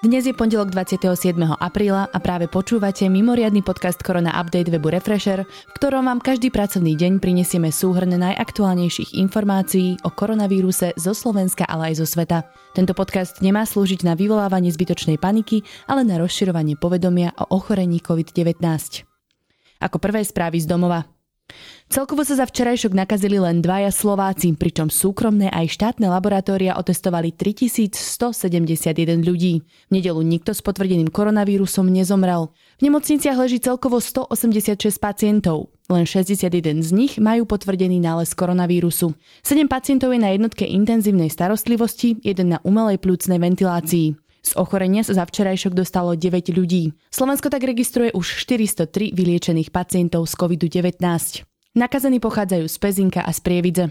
Dnes je pondelok 27. apríla a práve počúvate mimoriadny podcast Korona Update webu Refresher, v ktorom vám každý pracovný deň prinesieme súhrn najaktuálnejších informácií o koronavíruse zo Slovenska, ale aj zo sveta. Tento podcast nemá slúžiť na vyvolávanie zbytočnej paniky, ale na rozširovanie povedomia o ochorení COVID-19. Ako prvé správy z domova. Celkovo sa za včerajšok nakazili len dvaja Slováci, pričom súkromné aj štátne laboratória otestovali 3171 ľudí. V nedelu nikto s potvrdeným koronavírusom nezomrel. V nemocniciach leží celkovo 186 pacientov. Len 61 z nich majú potvrdený nález koronavírusu. 7 pacientov je na jednotke intenzívnej starostlivosti, jeden na umelej plúcnej ventilácii. Z ochorenia sa za včerajšok dostalo 9 ľudí. Slovensko tak registruje už 403 vyliečených pacientov z COVID-19. Nakazení pochádzajú z Pezinka a z Prievidze.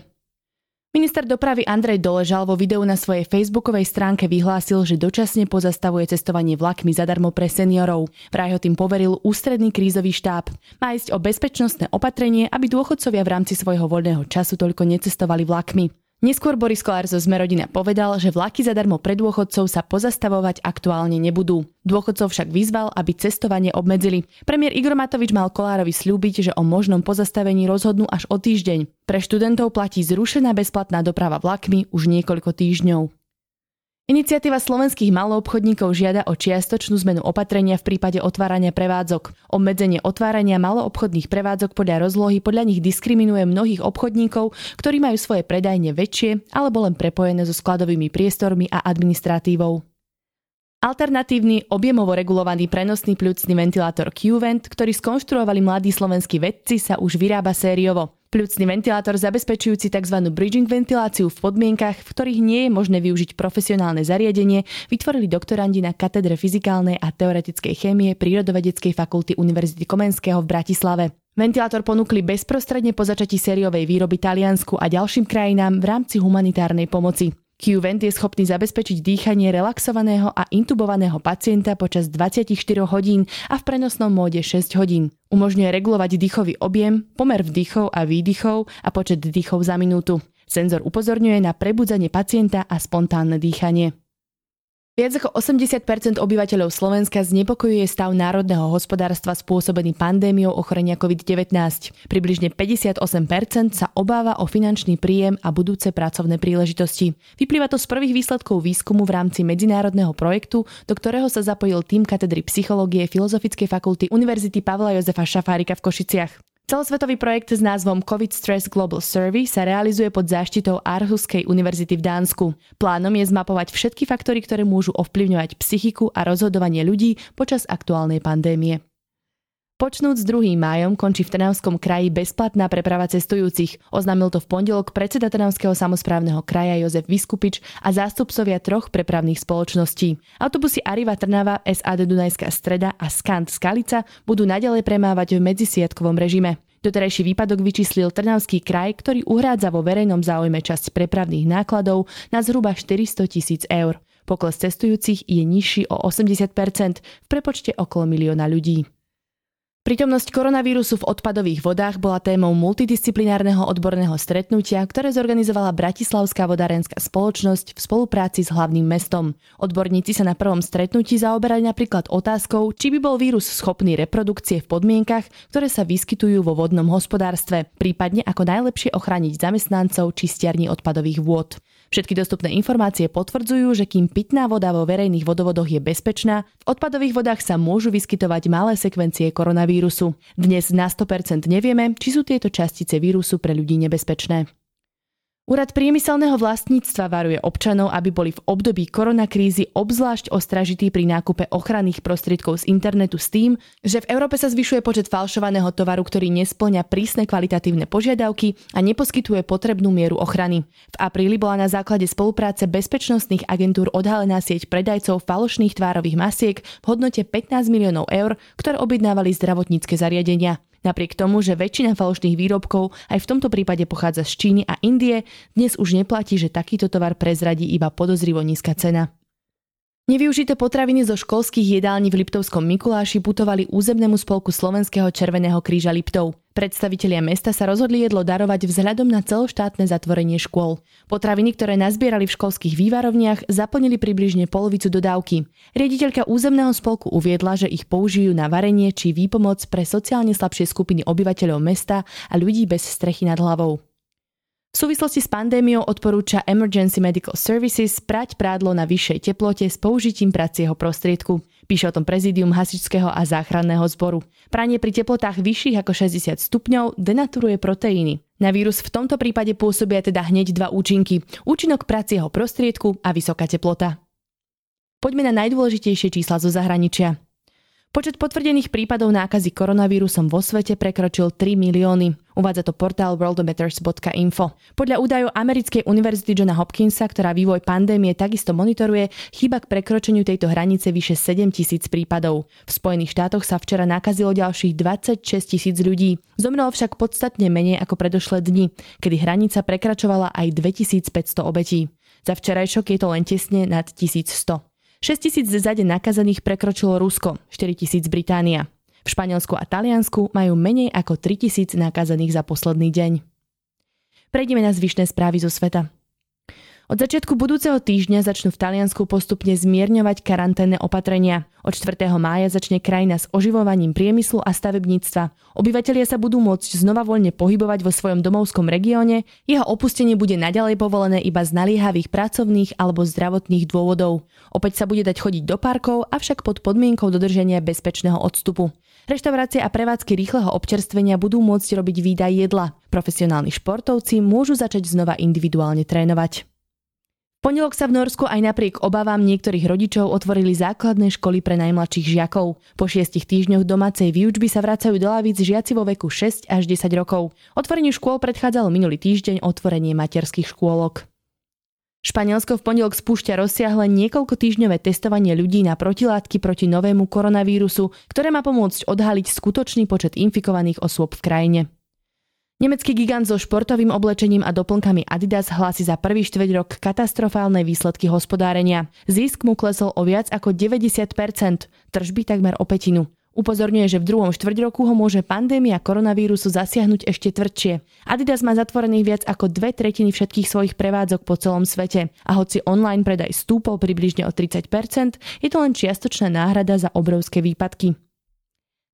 Minister dopravy Andrej Doležal vo videu na svojej facebookovej stránke vyhlásil, že dočasne pozastavuje cestovanie vlakmi zadarmo pre seniorov. Vraj ho tým poveril ústredný krízový štáb. Má ísť o bezpečnostné opatrenie, aby dôchodcovia v rámci svojho voľného času toľko necestovali vlakmi. Neskôr Boris Kolár zo Zmerodina povedal, že vlaky zadarmo pre dôchodcov sa pozastavovať aktuálne nebudú. Dôchodcov však vyzval, aby cestovanie obmedzili. Premiér Igor Matovič mal Kolárovi slúbiť, že o možnom pozastavení rozhodnú až o týždeň. Pre študentov platí zrušená bezplatná doprava vlakmi už niekoľko týždňov. Iniciatíva slovenských maloobchodníkov žiada o čiastočnú zmenu opatrenia v prípade otvárania prevádzok. Obmedzenie otvárania maloobchodných prevádzok podľa rozlohy podľa nich diskriminuje mnohých obchodníkov, ktorí majú svoje predajne väčšie alebo len prepojené so skladovými priestormi a administratívou. Alternatívny, objemovo regulovaný prenosný pľucný ventilátor QVent, ktorý skonštruovali mladí slovenskí vedci, sa už vyrába sériovo. Pľucný ventilátor zabezpečujúci tzv. bridging ventiláciu v podmienkach, v ktorých nie je možné využiť profesionálne zariadenie, vytvorili doktorandi na katedre fyzikálnej a teoretickej chémie Prírodovedeckej fakulty Univerzity Komenského v Bratislave. Ventilátor ponúkli bezprostredne po začatí sériovej výroby Taliansku a ďalším krajinám v rámci humanitárnej pomoci. Q-Vent je schopný zabezpečiť dýchanie relaxovaného a intubovaného pacienta počas 24 hodín a v prenosnom móde 6 hodín. Umožňuje regulovať dýchový objem, pomer vdychov a výdychov a počet dýchov za minútu. Senzor upozorňuje na prebudzanie pacienta a spontánne dýchanie. Viac ako 80% obyvateľov Slovenska znepokojuje stav národného hospodárstva spôsobený pandémiou ochorenia COVID-19. Približne 58% sa obáva o finančný príjem a budúce pracovné príležitosti. Vyplýva to z prvých výsledkov výskumu v rámci medzinárodného projektu, do ktorého sa zapojil tým katedry psychológie Filozofickej fakulty Univerzity Pavla Jozefa Šafárika v Košiciach. Celosvetový projekt s názvom COVID Stress Global Survey sa realizuje pod záštitou Aarhuskej univerzity v Dánsku. Plánom je zmapovať všetky faktory, ktoré môžu ovplyvňovať psychiku a rozhodovanie ľudí počas aktuálnej pandémie. Počnúc s 2. májom končí v Trnavskom kraji bezplatná preprava cestujúcich. Oznámil to v pondelok predseda Trnavského samozprávneho kraja Jozef Vyskupič a zástupcovia troch prepravných spoločností. Autobusy Arriva Trnava, SAD Dunajská streda a Skant Skalica budú naďalej premávať v medzisiatkovom režime. Doterajší výpadok vyčíslil Trnavský kraj, ktorý uhrádza vo verejnom záujme časť prepravných nákladov na zhruba 400 tisíc eur. Pokles cestujúcich je nižší o 80%, v prepočte okolo milióna ľudí. Prítomnosť koronavírusu v odpadových vodách bola témou multidisciplinárneho odborného stretnutia, ktoré zorganizovala Bratislavská vodárenská spoločnosť v spolupráci s hlavným mestom. Odborníci sa na prvom stretnutí zaoberali napríklad otázkou, či by bol vírus schopný reprodukcie v podmienkach, ktoré sa vyskytujú vo vodnom hospodárstve, prípadne ako najlepšie ochrániť zamestnancov čistiarní odpadových vôd. Všetky dostupné informácie potvrdzujú, že kým pitná voda vo verejných vodovodoch je bezpečná, v odpadových vodách sa môžu vyskytovať malé sekvencie koronavírusu. Dnes na 100% nevieme, či sú tieto častice vírusu pre ľudí nebezpečné. Úrad priemyselného vlastníctva varuje občanov, aby boli v období koronakrízy obzvlášť ostražití pri nákupe ochranných prostriedkov z internetu s tým, že v Európe sa zvyšuje počet falšovaného tovaru, ktorý nesplňa prísne kvalitatívne požiadavky a neposkytuje potrebnú mieru ochrany. V apríli bola na základe spolupráce bezpečnostných agentúr odhalená sieť predajcov falošných tvárových masiek v hodnote 15 miliónov eur, ktoré objednávali zdravotnícke zariadenia. Napriek tomu, že väčšina falošných výrobkov aj v tomto prípade pochádza z Číny a Indie, dnes už neplatí, že takýto tovar prezradí iba podozrivo nízka cena. Nevyužité potraviny zo školských jedální v Liptovskom Mikuláši putovali územnému spolku Slovenského Červeného kríža Liptov. Predstavitelia mesta sa rozhodli jedlo darovať vzhľadom na celoštátne zatvorenie škôl. Potraviny, ktoré nazbierali v školských vývarovniach, zaplnili približne polovicu dodávky. Riediteľka územného spolku uviedla, že ich použijú na varenie či výpomoc pre sociálne slabšie skupiny obyvateľov mesta a ľudí bez strechy nad hlavou. V súvislosti s pandémiou odporúča Emergency Medical Services prať prádlo na vyššej teplote s použitím pracieho prostriedku. Píše o tom prezidium hasičského a záchranného zboru. Pranie pri teplotách vyšších ako 60 stupňov denaturuje proteíny. Na vírus v tomto prípade pôsobia teda hneď dva účinky. Účinok pracieho prostriedku a vysoká teplota. Poďme na najdôležitejšie čísla zo zahraničia. Počet potvrdených prípadov nákazy koronavírusom vo svete prekročil 3 milióny. Uvádza to portál worldometers.info. Podľa údajov Americkej univerzity Johna Hopkinsa, ktorá vývoj pandémie takisto monitoruje, chýba k prekročeniu tejto hranice vyše 7 tisíc prípadov. V Spojených štátoch sa včera nakazilo ďalších 26 tisíc ľudí. Zomrelo však podstatne menej ako predošlé dni, kedy hranica prekračovala aj 2500 obetí. Za včerajšok je to len tesne nad 1100. 6 tisíc za deň nakazených prekročilo Rusko, 4 tisíc Británia. V Španielsku a Taliansku majú menej ako 3 tisíc nakazených za posledný deň. Prejdeme na zvyšné správy zo sveta. Od začiatku budúceho týždňa začnú v Taliansku postupne zmierňovať karanténne opatrenia. Od 4. mája začne krajina s oživovaním priemyslu a stavebníctva. Obyvatelia sa budú môcť znova voľne pohybovať vo svojom domovskom regióne, jeho opustenie bude naďalej povolené iba z naliehavých pracovných alebo zdravotných dôvodov. Opäť sa bude dať chodiť do parkov, avšak pod podmienkou dodržania bezpečného odstupu. Reštaurácie a prevádzky rýchleho občerstvenia budú môcť robiť výdaj jedla. Profesionálni športovci môžu začať znova individuálne trénovať pondelok sa v Norsku aj napriek obavám niektorých rodičov otvorili základné školy pre najmladších žiakov. Po šiestich týždňoch domácej výučby sa vracajú do lavíc žiaci vo veku 6 až 10 rokov. Otvoreniu škôl predchádzalo minulý týždeň otvorenie materských škôlok. Španielsko v pondelok spúšťa rozsiahle niekoľko týždňové testovanie ľudí na protilátky proti novému koronavírusu, ktoré má pomôcť odhaliť skutočný počet infikovaných osôb v krajine. Nemecký gigant so športovým oblečením a doplnkami Adidas hlási za prvý štveť rok katastrofálne výsledky hospodárenia. Zisk mu klesol o viac ako 90%, tržby takmer o petinu. Upozorňuje, že v druhom štvrť roku ho môže pandémia koronavírusu zasiahnuť ešte tvrdšie. Adidas má zatvorených viac ako dve tretiny všetkých svojich prevádzok po celom svete a hoci online predaj stúpol približne o 30%, je to len čiastočná náhrada za obrovské výpadky.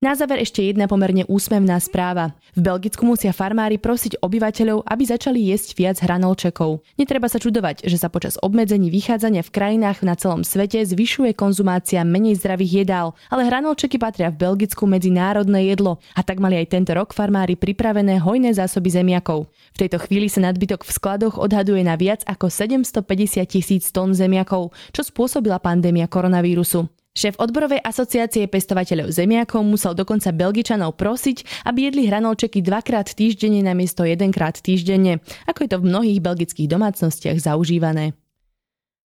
Na záver ešte jedna pomerne úsmevná správa. V Belgicku musia farmári prosiť obyvateľov, aby začali jesť viac hranolčekov. Netreba sa čudovať, že sa počas obmedzení vychádzania v krajinách na celom svete zvyšuje konzumácia menej zdravých jedál, ale hranolčeky patria v Belgicku medzi národné jedlo a tak mali aj tento rok farmári pripravené hojné zásoby zemiakov. V tejto chvíli sa nadbytok v skladoch odhaduje na viac ako 750 tisíc tón zemiakov, čo spôsobila pandémia koronavírusu. Šéf odborovej asociácie pestovateľov zemiakov musel dokonca Belgičanov prosiť, aby jedli hranolčeky dvakrát týždenne namiesto jedenkrát týždenne, ako je to v mnohých belgických domácnostiach zaužívané.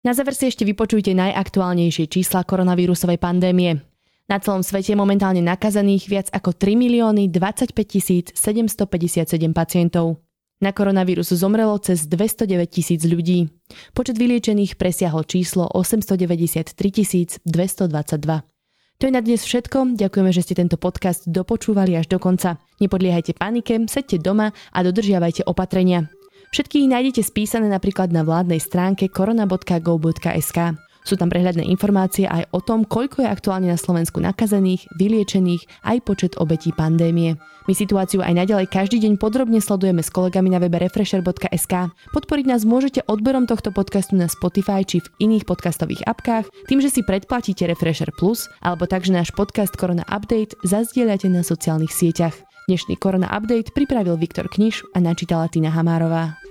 Na záver si ešte vypočujte najaktuálnejšie čísla koronavírusovej pandémie. Na celom svete je momentálne nakazených viac ako 3 milióny 25 757 pacientov. Na koronavírus zomrelo cez 209 tisíc ľudí. Počet vyliečených presiahol číslo 893 222. To je na dnes všetko. Ďakujeme, že ste tento podcast dopočúvali až do konca. Nepodliehajte panike, sedte doma a dodržiavajte opatrenia. Všetky ich nájdete spísané napríklad na vládnej stránke korona.go.sk. Sú tam prehľadné informácie aj o tom, koľko je aktuálne na Slovensku nakazených, vyliečených, aj počet obetí pandémie. My situáciu aj naďalej každý deň podrobne sledujeme s kolegami na webe refresher.sk. Podporiť nás môžete odberom tohto podcastu na Spotify či v iných podcastových apkách, tým, že si predplatíte Refresher Plus, alebo tak, náš podcast Korona Update zazdieľate na sociálnych sieťach. Dnešný Korona Update pripravil Viktor Kniž a načítala Tina Hamárová.